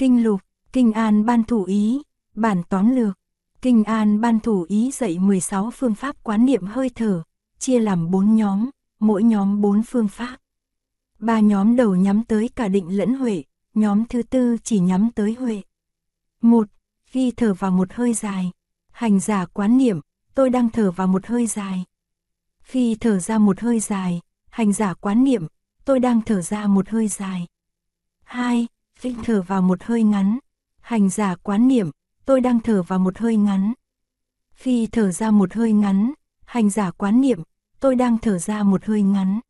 Kinh lục, Kinh An ban thủ ý, bản tóm lược. Kinh An ban thủ ý dạy 16 phương pháp quán niệm hơi thở, chia làm 4 nhóm, mỗi nhóm 4 phương pháp. Ba nhóm đầu nhắm tới cả định lẫn huệ, nhóm thứ tư chỉ nhắm tới huệ. Một, Ghi thở vào một hơi dài, hành giả quán niệm, tôi đang thở vào một hơi dài. Khi thở ra một hơi dài, hành giả quán niệm, tôi đang thở ra một hơi dài. 2. Vinh thở vào một hơi ngắn, hành giả quán niệm, tôi đang thở vào một hơi ngắn. phi thở ra một hơi ngắn, hành giả quán niệm, tôi đang thở ra một hơi ngắn.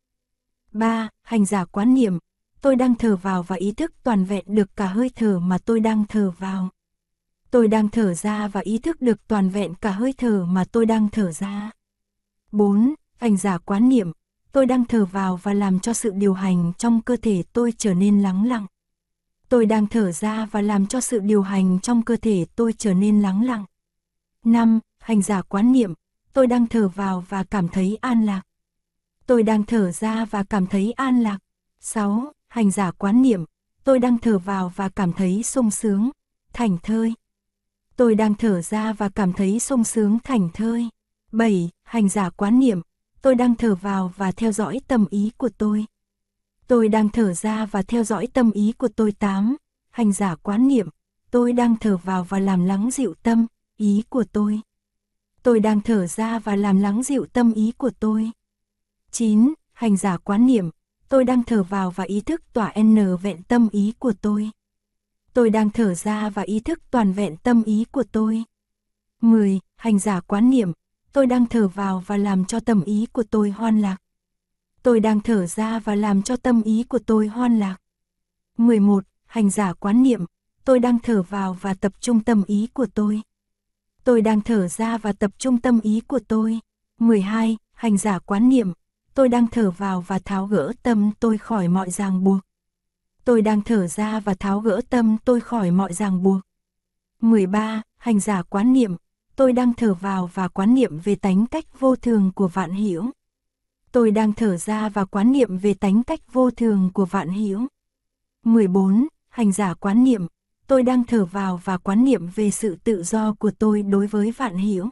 3. Hành giả quán niệm, tôi đang thở vào và ý thức toàn vẹn được cả hơi thở mà tôi đang thở vào. Tôi đang thở ra và ý thức được toàn vẹn cả hơi thở mà tôi đang thở ra. 4. Hành giả quán niệm, tôi đang thở vào và làm cho sự điều hành trong cơ thể tôi trở nên lắng lặng. Tôi đang thở ra và làm cho sự điều hành trong cơ thể tôi trở nên lắng lặng. 5. Hành giả quán niệm, tôi đang thở vào và cảm thấy an lạc. Tôi đang thở ra và cảm thấy an lạc. 6. Hành giả quán niệm, tôi đang thở vào và cảm thấy sung sướng, thảnh thơi. Tôi đang thở ra và cảm thấy sung sướng thảnh thơi. 7. Hành giả quán niệm, tôi đang thở vào và theo dõi tâm ý của tôi. Tôi đang thở ra và theo dõi tâm ý của tôi tám Hành giả quán niệm, tôi đang thở vào và làm lắng dịu tâm, ý của tôi. Tôi đang thở ra và làm lắng dịu tâm ý của tôi. 9. Hành giả quán niệm, tôi đang thở vào và ý thức tỏa n vẹn tâm ý của tôi. Tôi đang thở ra và ý thức toàn vẹn tâm ý của tôi. 10. Hành giả quán niệm, tôi đang thở vào và làm cho tâm ý của tôi hoan lạc. Tôi đang thở ra và làm cho tâm ý của tôi hoan lạc. 11. Hành giả quán niệm, tôi đang thở vào và tập trung tâm ý của tôi. Tôi đang thở ra và tập trung tâm ý của tôi. 12. Hành giả quán niệm, tôi đang thở vào và tháo gỡ tâm tôi khỏi mọi ràng buộc. Tôi đang thở ra và tháo gỡ tâm tôi khỏi mọi ràng buộc. 13. Hành giả quán niệm, tôi đang thở vào và quán niệm về tánh cách vô thường của vạn hiểu. Tôi đang thở ra và quán niệm về tánh cách vô thường của vạn hữu. 14. Hành giả quán niệm, tôi đang thở vào và quán niệm về sự tự do của tôi đối với vạn hiểu.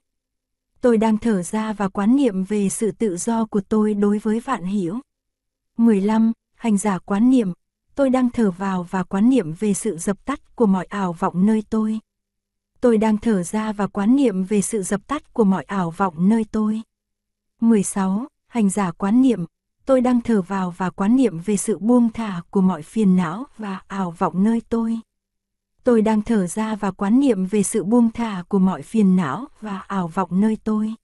Tôi đang thở ra và quán niệm về sự tự do của tôi đối với vạn hiểu. 15. Hành giả quán niệm, tôi đang thở vào và quán niệm về sự dập tắt của mọi ảo vọng nơi tôi. Tôi đang thở ra và quán niệm về sự dập tắt của mọi ảo vọng nơi tôi. 16. Hành giả quán niệm, tôi đang thở vào và quán niệm về sự buông thả của mọi phiền não và ảo vọng nơi tôi. Tôi đang thở ra và quán niệm về sự buông thả của mọi phiền não và ảo vọng nơi tôi.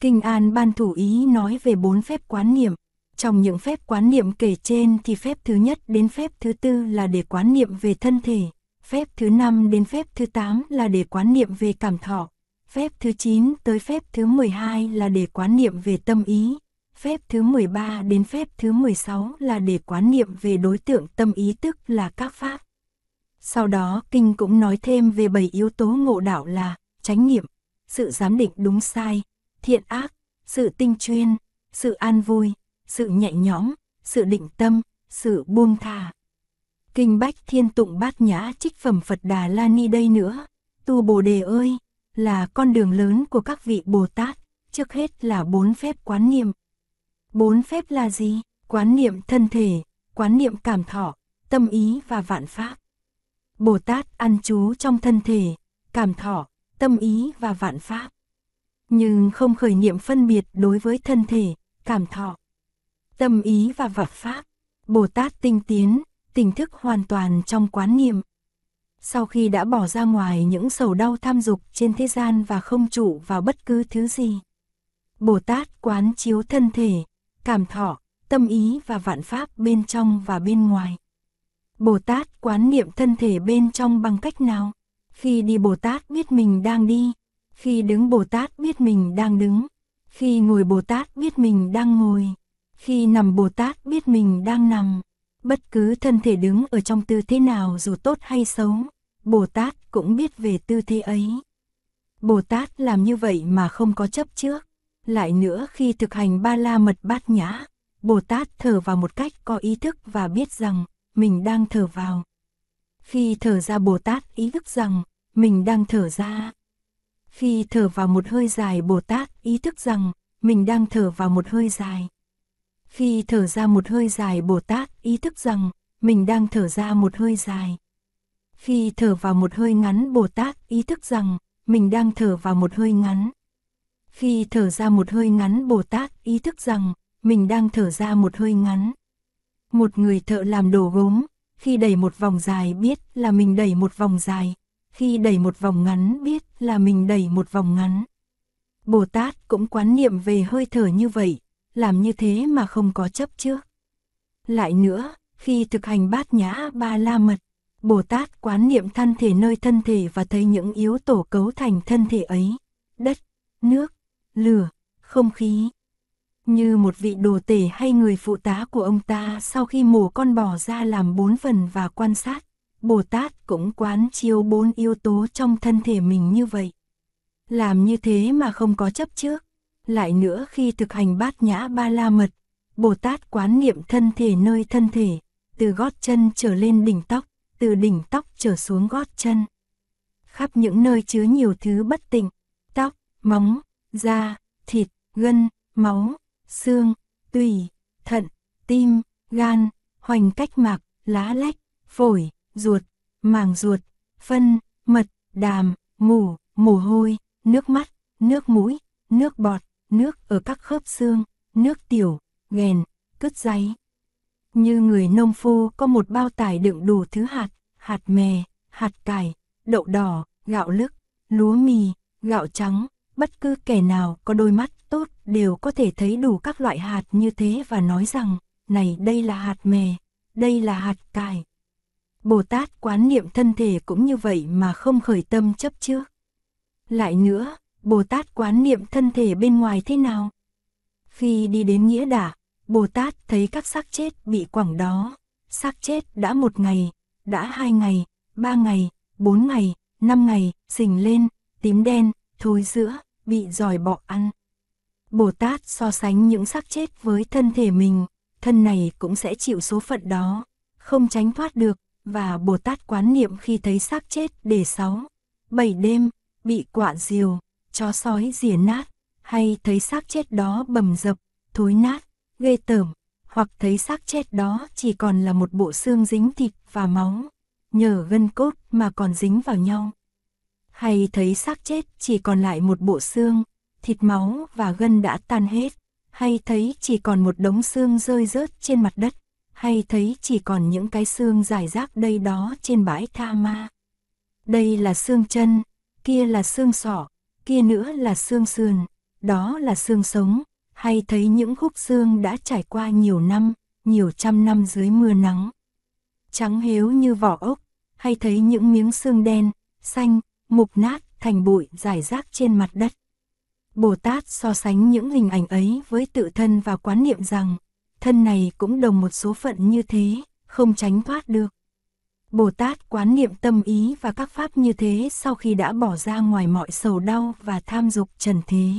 Kinh An Ban Thủ Ý nói về bốn phép quán niệm. Trong những phép quán niệm kể trên thì phép thứ nhất đến phép thứ tư là để quán niệm về thân thể, phép thứ năm đến phép thứ tám là để quán niệm về cảm thọ, phép thứ 9 tới phép thứ 12 là để quán niệm về tâm ý, phép thứ 13 đến phép thứ 16 là để quán niệm về đối tượng tâm ý tức là các pháp. Sau đó kinh cũng nói thêm về bảy yếu tố ngộ đạo là chánh niệm, sự giám định đúng sai, thiện ác, sự tinh chuyên, sự an vui, sự nhẹ nhõm, sự định tâm, sự buông thả. Kinh Bách Thiên Tụng Bát Nhã trích phẩm Phật Đà La Ni đây nữa. Tu Bồ Đề ơi, là con đường lớn của các vị Bồ Tát, trước hết là bốn phép quán niệm. Bốn phép là gì? Quán niệm thân thể, quán niệm cảm thọ, tâm ý và vạn pháp. Bồ Tát ăn trú trong thân thể, cảm thọ, tâm ý và vạn pháp. Nhưng không khởi niệm phân biệt đối với thân thể, cảm thọ, tâm ý và vạn pháp. Bồ Tát tinh tiến, tỉnh thức hoàn toàn trong quán niệm. Sau khi đã bỏ ra ngoài những sầu đau tham dục trên thế gian và không trụ vào bất cứ thứ gì. Bồ Tát quán chiếu thân thể, cảm thọ, tâm ý và vạn pháp bên trong và bên ngoài. Bồ Tát quán niệm thân thể bên trong bằng cách nào? Khi đi Bồ Tát biết mình đang đi, khi đứng Bồ Tát biết mình đang đứng, khi ngồi Bồ Tát biết mình đang ngồi, khi nằm Bồ Tát biết mình đang nằm. Bất cứ thân thể đứng ở trong tư thế nào dù tốt hay xấu, Bồ Tát cũng biết về tư thế ấy. Bồ Tát làm như vậy mà không có chấp trước. Lại nữa khi thực hành ba la mật bát nhã, Bồ Tát thở vào một cách có ý thức và biết rằng mình đang thở vào. Khi thở ra Bồ Tát ý thức rằng mình đang thở ra. Khi thở vào một hơi dài Bồ Tát ý thức rằng mình đang thở vào một hơi dài. Khi thở ra một hơi dài Bồ Tát ý thức rằng mình đang thở ra một hơi dài. Khi thở vào một hơi ngắn Bồ Tát ý thức rằng mình đang thở vào một hơi ngắn. Khi thở ra một hơi ngắn Bồ Tát ý thức rằng mình đang thở ra một hơi ngắn. Một người thợ làm đồ gốm, khi đẩy một vòng dài biết là mình đẩy một vòng dài, khi đẩy một vòng ngắn biết là mình đẩy một vòng ngắn. Bồ Tát cũng quán niệm về hơi thở như vậy, làm như thế mà không có chấp trước. Lại nữa, khi thực hành bát nhã ba la mật, Bồ Tát quán niệm thân thể nơi thân thể và thấy những yếu tố cấu thành thân thể ấy, đất, nước, lửa, không khí. Như một vị đồ tể hay người phụ tá của ông ta sau khi mổ con bò ra làm bốn phần và quan sát, Bồ Tát cũng quán chiếu bốn yếu tố trong thân thể mình như vậy. Làm như thế mà không có chấp trước. Lại nữa khi thực hành bát nhã ba la mật, Bồ Tát quán niệm thân thể nơi thân thể, từ gót chân trở lên đỉnh tóc, từ đỉnh tóc trở xuống gót chân. Khắp những nơi chứa nhiều thứ bất tịnh, tóc, móng, da, thịt, gân, máu, xương, tùy, thận, tim, gan, hoành cách mạc, lá lách, phổi, ruột, màng ruột, phân, mật, đàm, mủ, mồ hôi, nước mắt, nước mũi, nước bọt, nước ở các khớp xương, nước tiểu, ghèn, cứt giấy. Như người nông phu có một bao tải đựng đủ thứ hạt, hạt mè, hạt cải, đậu đỏ, gạo lứt, lúa mì, gạo trắng, bất cứ kẻ nào có đôi mắt tốt đều có thể thấy đủ các loại hạt như thế và nói rằng, này đây là hạt mè, đây là hạt cải. Bồ Tát quán niệm thân thể cũng như vậy mà không khởi tâm chấp trước. Lại nữa, Bồ Tát quán niệm thân thể bên ngoài thế nào? Khi đi đến nghĩa đả, Bồ Tát thấy các xác chết bị quẳng đó. Xác chết đã một ngày, đã hai ngày, ba ngày, bốn ngày, năm ngày, xình lên, tím đen, thối giữa, bị giỏi bọ ăn. Bồ Tát so sánh những xác chết với thân thể mình, thân này cũng sẽ chịu số phận đó, không tránh thoát được, và Bồ Tát quán niệm khi thấy xác chết để sáu, bảy đêm, bị quạ diều, chó sói rỉa nát, hay thấy xác chết đó bầm dập, thối nát, ghê tởm, hoặc thấy xác chết đó chỉ còn là một bộ xương dính thịt và máu, nhờ gân cốt mà còn dính vào nhau. Hay thấy xác chết chỉ còn lại một bộ xương, thịt máu và gân đã tan hết, hay thấy chỉ còn một đống xương rơi rớt trên mặt đất, hay thấy chỉ còn những cái xương rải rác đây đó trên bãi tha ma. Đây là xương chân, kia là xương sọ, kia nữa là xương sườn, đó là xương sống, hay thấy những khúc xương đã trải qua nhiều năm, nhiều trăm năm dưới mưa nắng. Trắng héo như vỏ ốc, hay thấy những miếng xương đen, xanh, mục nát thành bụi rải rác trên mặt đất. Bồ Tát so sánh những hình ảnh ấy với tự thân và quán niệm rằng, thân này cũng đồng một số phận như thế, không tránh thoát được. Bồ Tát quán niệm tâm ý và các pháp như thế sau khi đã bỏ ra ngoài mọi sầu đau và tham dục trần thế.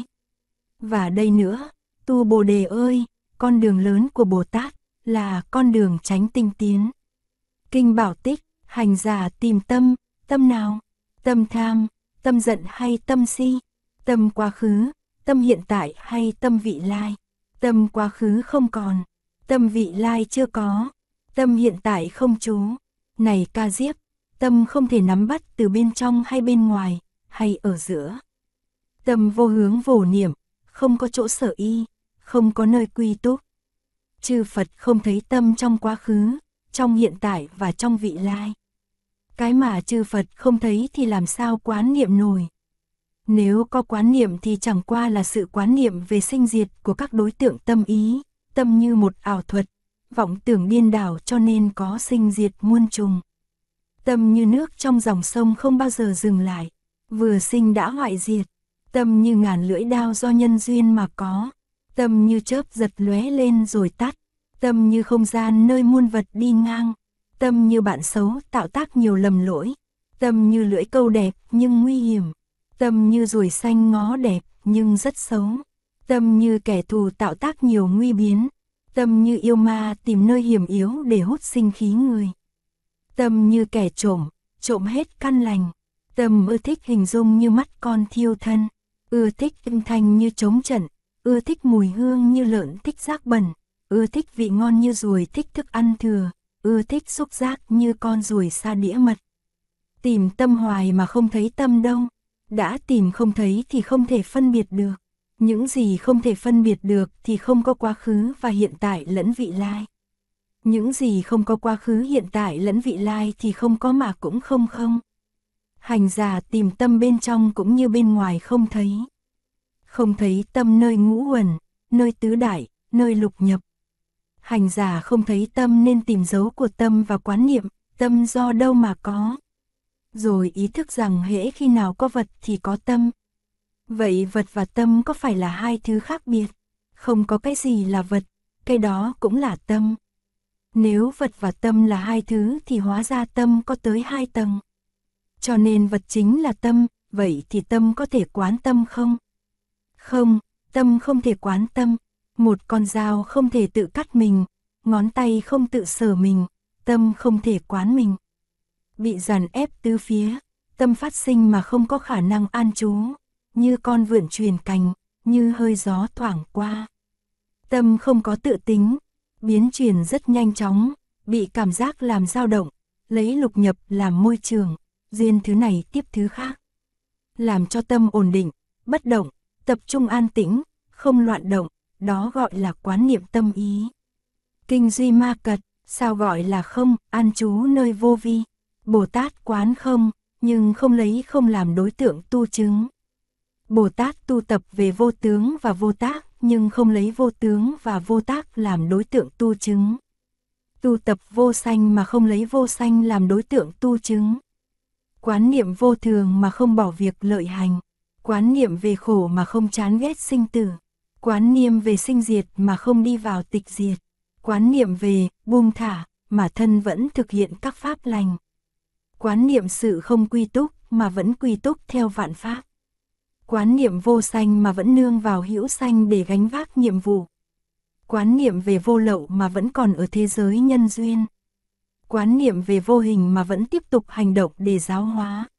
Và đây nữa, tu Bồ Đề ơi, con đường lớn của Bồ Tát là con đường tránh tinh tiến. Kinh Bảo Tích, hành giả tìm tâm, tâm nào? Tâm tham, tâm giận hay tâm si? Tâm quá khứ, tâm hiện tại hay tâm vị lai? Tâm quá khứ không còn, tâm vị lai chưa có, tâm hiện tại không trú. Này ca diếp, tâm không thể nắm bắt từ bên trong hay bên ngoài, hay ở giữa. Tâm vô hướng vô niệm, không có chỗ sở y, không có nơi quy túc. Chư Phật không thấy tâm trong quá khứ, trong hiện tại và trong vị lai. Cái mà chư Phật không thấy thì làm sao quán niệm nổi. Nếu có quán niệm thì chẳng qua là sự quán niệm về sinh diệt của các đối tượng tâm ý, tâm như một ảo thuật, vọng tưởng điên đảo cho nên có sinh diệt muôn trùng. Tâm như nước trong dòng sông không bao giờ dừng lại, vừa sinh đã hoại diệt, tâm như ngàn lưỡi đao do nhân duyên mà có, tâm như chớp giật lóe lên rồi tắt, tâm như không gian nơi muôn vật đi ngang, tâm như bạn xấu tạo tác nhiều lầm lỗi, tâm như lưỡi câu đẹp nhưng nguy hiểm, tâm như ruồi xanh ngó đẹp nhưng rất xấu, tâm như kẻ thù tạo tác nhiều nguy biến, tâm như yêu ma tìm nơi hiểm yếu để hút sinh khí người. Tâm như kẻ trộm, trộm hết căn lành. Tâm ưa thích hình dung như mắt con thiêu thân, ưa thích âm thanh như trống trận, ưa thích mùi hương như lợn thích rác bẩn, ưa thích vị ngon như ruồi thích thức ăn thừa, ưa thích xúc giác như con ruồi xa đĩa mật. Tìm tâm hoài mà không thấy tâm đâu, đã tìm không thấy thì không thể phân biệt được. Những gì không thể phân biệt được thì không có quá khứ và hiện tại lẫn vị lai. Những gì không có quá khứ hiện tại lẫn vị lai thì không có mà cũng không không. Hành giả tìm tâm bên trong cũng như bên ngoài không thấy. Không thấy tâm nơi ngũ uẩn, nơi tứ đại, nơi lục nhập. Hành giả không thấy tâm nên tìm dấu của tâm và quán niệm, tâm do đâu mà có. Rồi ý thức rằng hễ khi nào có vật thì có tâm. Vậy vật và tâm có phải là hai thứ khác biệt? Không có cái gì là vật, cái đó cũng là tâm. Nếu vật và tâm là hai thứ thì hóa ra tâm có tới hai tầng. Cho nên vật chính là tâm, vậy thì tâm có thể quán tâm không? Không, tâm không thể quán tâm. Một con dao không thể tự cắt mình, ngón tay không tự sờ mình, tâm không thể quán mình. Bị dàn ép tứ phía, tâm phát sinh mà không có khả năng an trú, như con vượn truyền cành, như hơi gió thoảng qua. Tâm không có tự tính, biến chuyển rất nhanh chóng, bị cảm giác làm dao động, lấy lục nhập làm môi trường, duyên thứ này tiếp thứ khác. Làm cho tâm ổn định, bất động, tập trung an tĩnh, không loạn động, đó gọi là quán niệm tâm ý. Kinh Duy Ma Cật, sao gọi là không, an trú nơi vô vi. Bồ Tát quán không, nhưng không lấy không làm đối tượng tu chứng. Bồ Tát tu tập về vô tướng và vô tác, nhưng không lấy vô tướng và vô tác làm đối tượng tu chứng. Tu tập vô sanh mà không lấy vô sanh làm đối tượng tu chứng. Quán niệm vô thường mà không bỏ việc lợi hành. Quán niệm về khổ mà không chán ghét sinh tử. Quán niệm về sinh diệt mà không đi vào tịch diệt. Quán niệm về buông thả mà thân vẫn thực hiện các pháp lành. Quán niệm sự không quy túc mà vẫn quy túc theo vạn pháp. Quán niệm vô sanh mà vẫn nương vào hữu sanh để gánh vác nhiệm vụ. Quán niệm về vô lậu mà vẫn còn ở thế giới nhân duyên. Quán niệm về vô hình mà vẫn tiếp tục hành động để giáo hóa.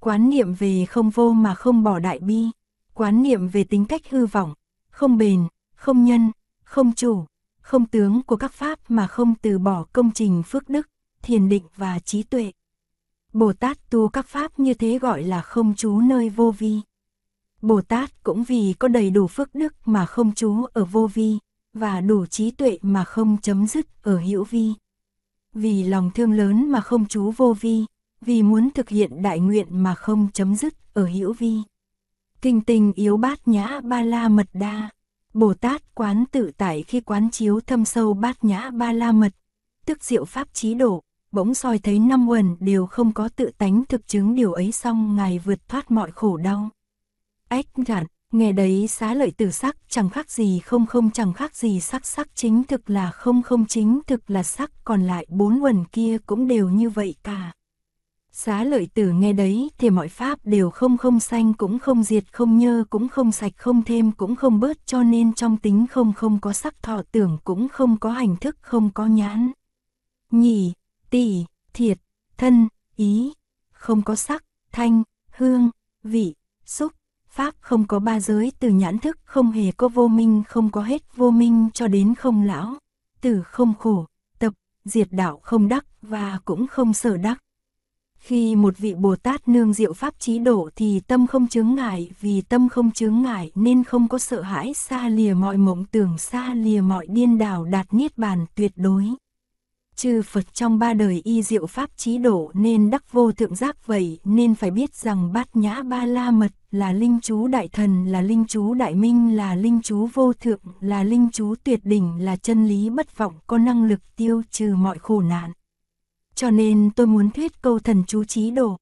Quán niệm về không vô mà không bỏ đại bi. Quán niệm về tính cách hư vọng, không bền, không nhân, không chủ, không tướng của các pháp mà không từ bỏ công trình phước đức, thiền định và trí tuệ. Bồ Tát tu các pháp như thế gọi là không trú nơi vô vi. Bồ Tát cũng vì có đầy đủ phước đức mà không trú ở vô vi, và đủ trí tuệ mà không chấm dứt ở hữu vi. Vì lòng thương lớn mà không trú vô vi, vì muốn thực hiện đại nguyện mà không chấm dứt ở hữu vi. Kinh tình yếu bát nhã ba la mật đa, Bồ Tát quán tự tại khi quán chiếu thâm sâu bát nhã ba la mật, tức diệu pháp trí độ, bỗng soi thấy năm uẩn đều không có tự tánh thực chứng điều ấy xong Ngài vượt thoát mọi khổ đau. Ếch gạn, nghe đấy xá lợi tử sắc chẳng khác gì không không chẳng khác gì sắc sắc chính thực là không không chính thực là sắc còn lại bốn quần kia cũng đều như vậy cả. Xá lợi tử nghe đấy thì mọi pháp đều không không xanh cũng không diệt không nhơ cũng không sạch không thêm cũng không bớt cho nên trong tính không không có sắc thọ tưởng cũng không có hành thức không có nhãn. Nhì, tỷ, thiệt, thân, ý, không có sắc, thanh, hương, vị, xúc, pháp không có ba giới từ nhãn thức không hề có vô minh không có hết vô minh cho đến không lão, tử không khổ, tập, diệt đạo không đắc và cũng không sở đắc. Khi một vị Bồ Tát nương diệu pháp trí độ thì tâm không chướng ngại, vì tâm không chướng ngại nên không có sợ hãi xa lìa mọi mộng tưởng xa lìa mọi điên đảo đạt niết bàn tuyệt đối. Chư Phật trong ba đời y diệu pháp trí độ nên đắc vô thượng giác vậy nên phải biết rằng bát nhã ba la mật là linh chú đại thần, là linh chú đại minh, là linh chú vô thượng, là linh chú tuyệt đỉnh, là chân lý bất vọng, có năng lực tiêu trừ mọi khổ nạn. Cho nên tôi muốn thuyết câu thần chú trí độ.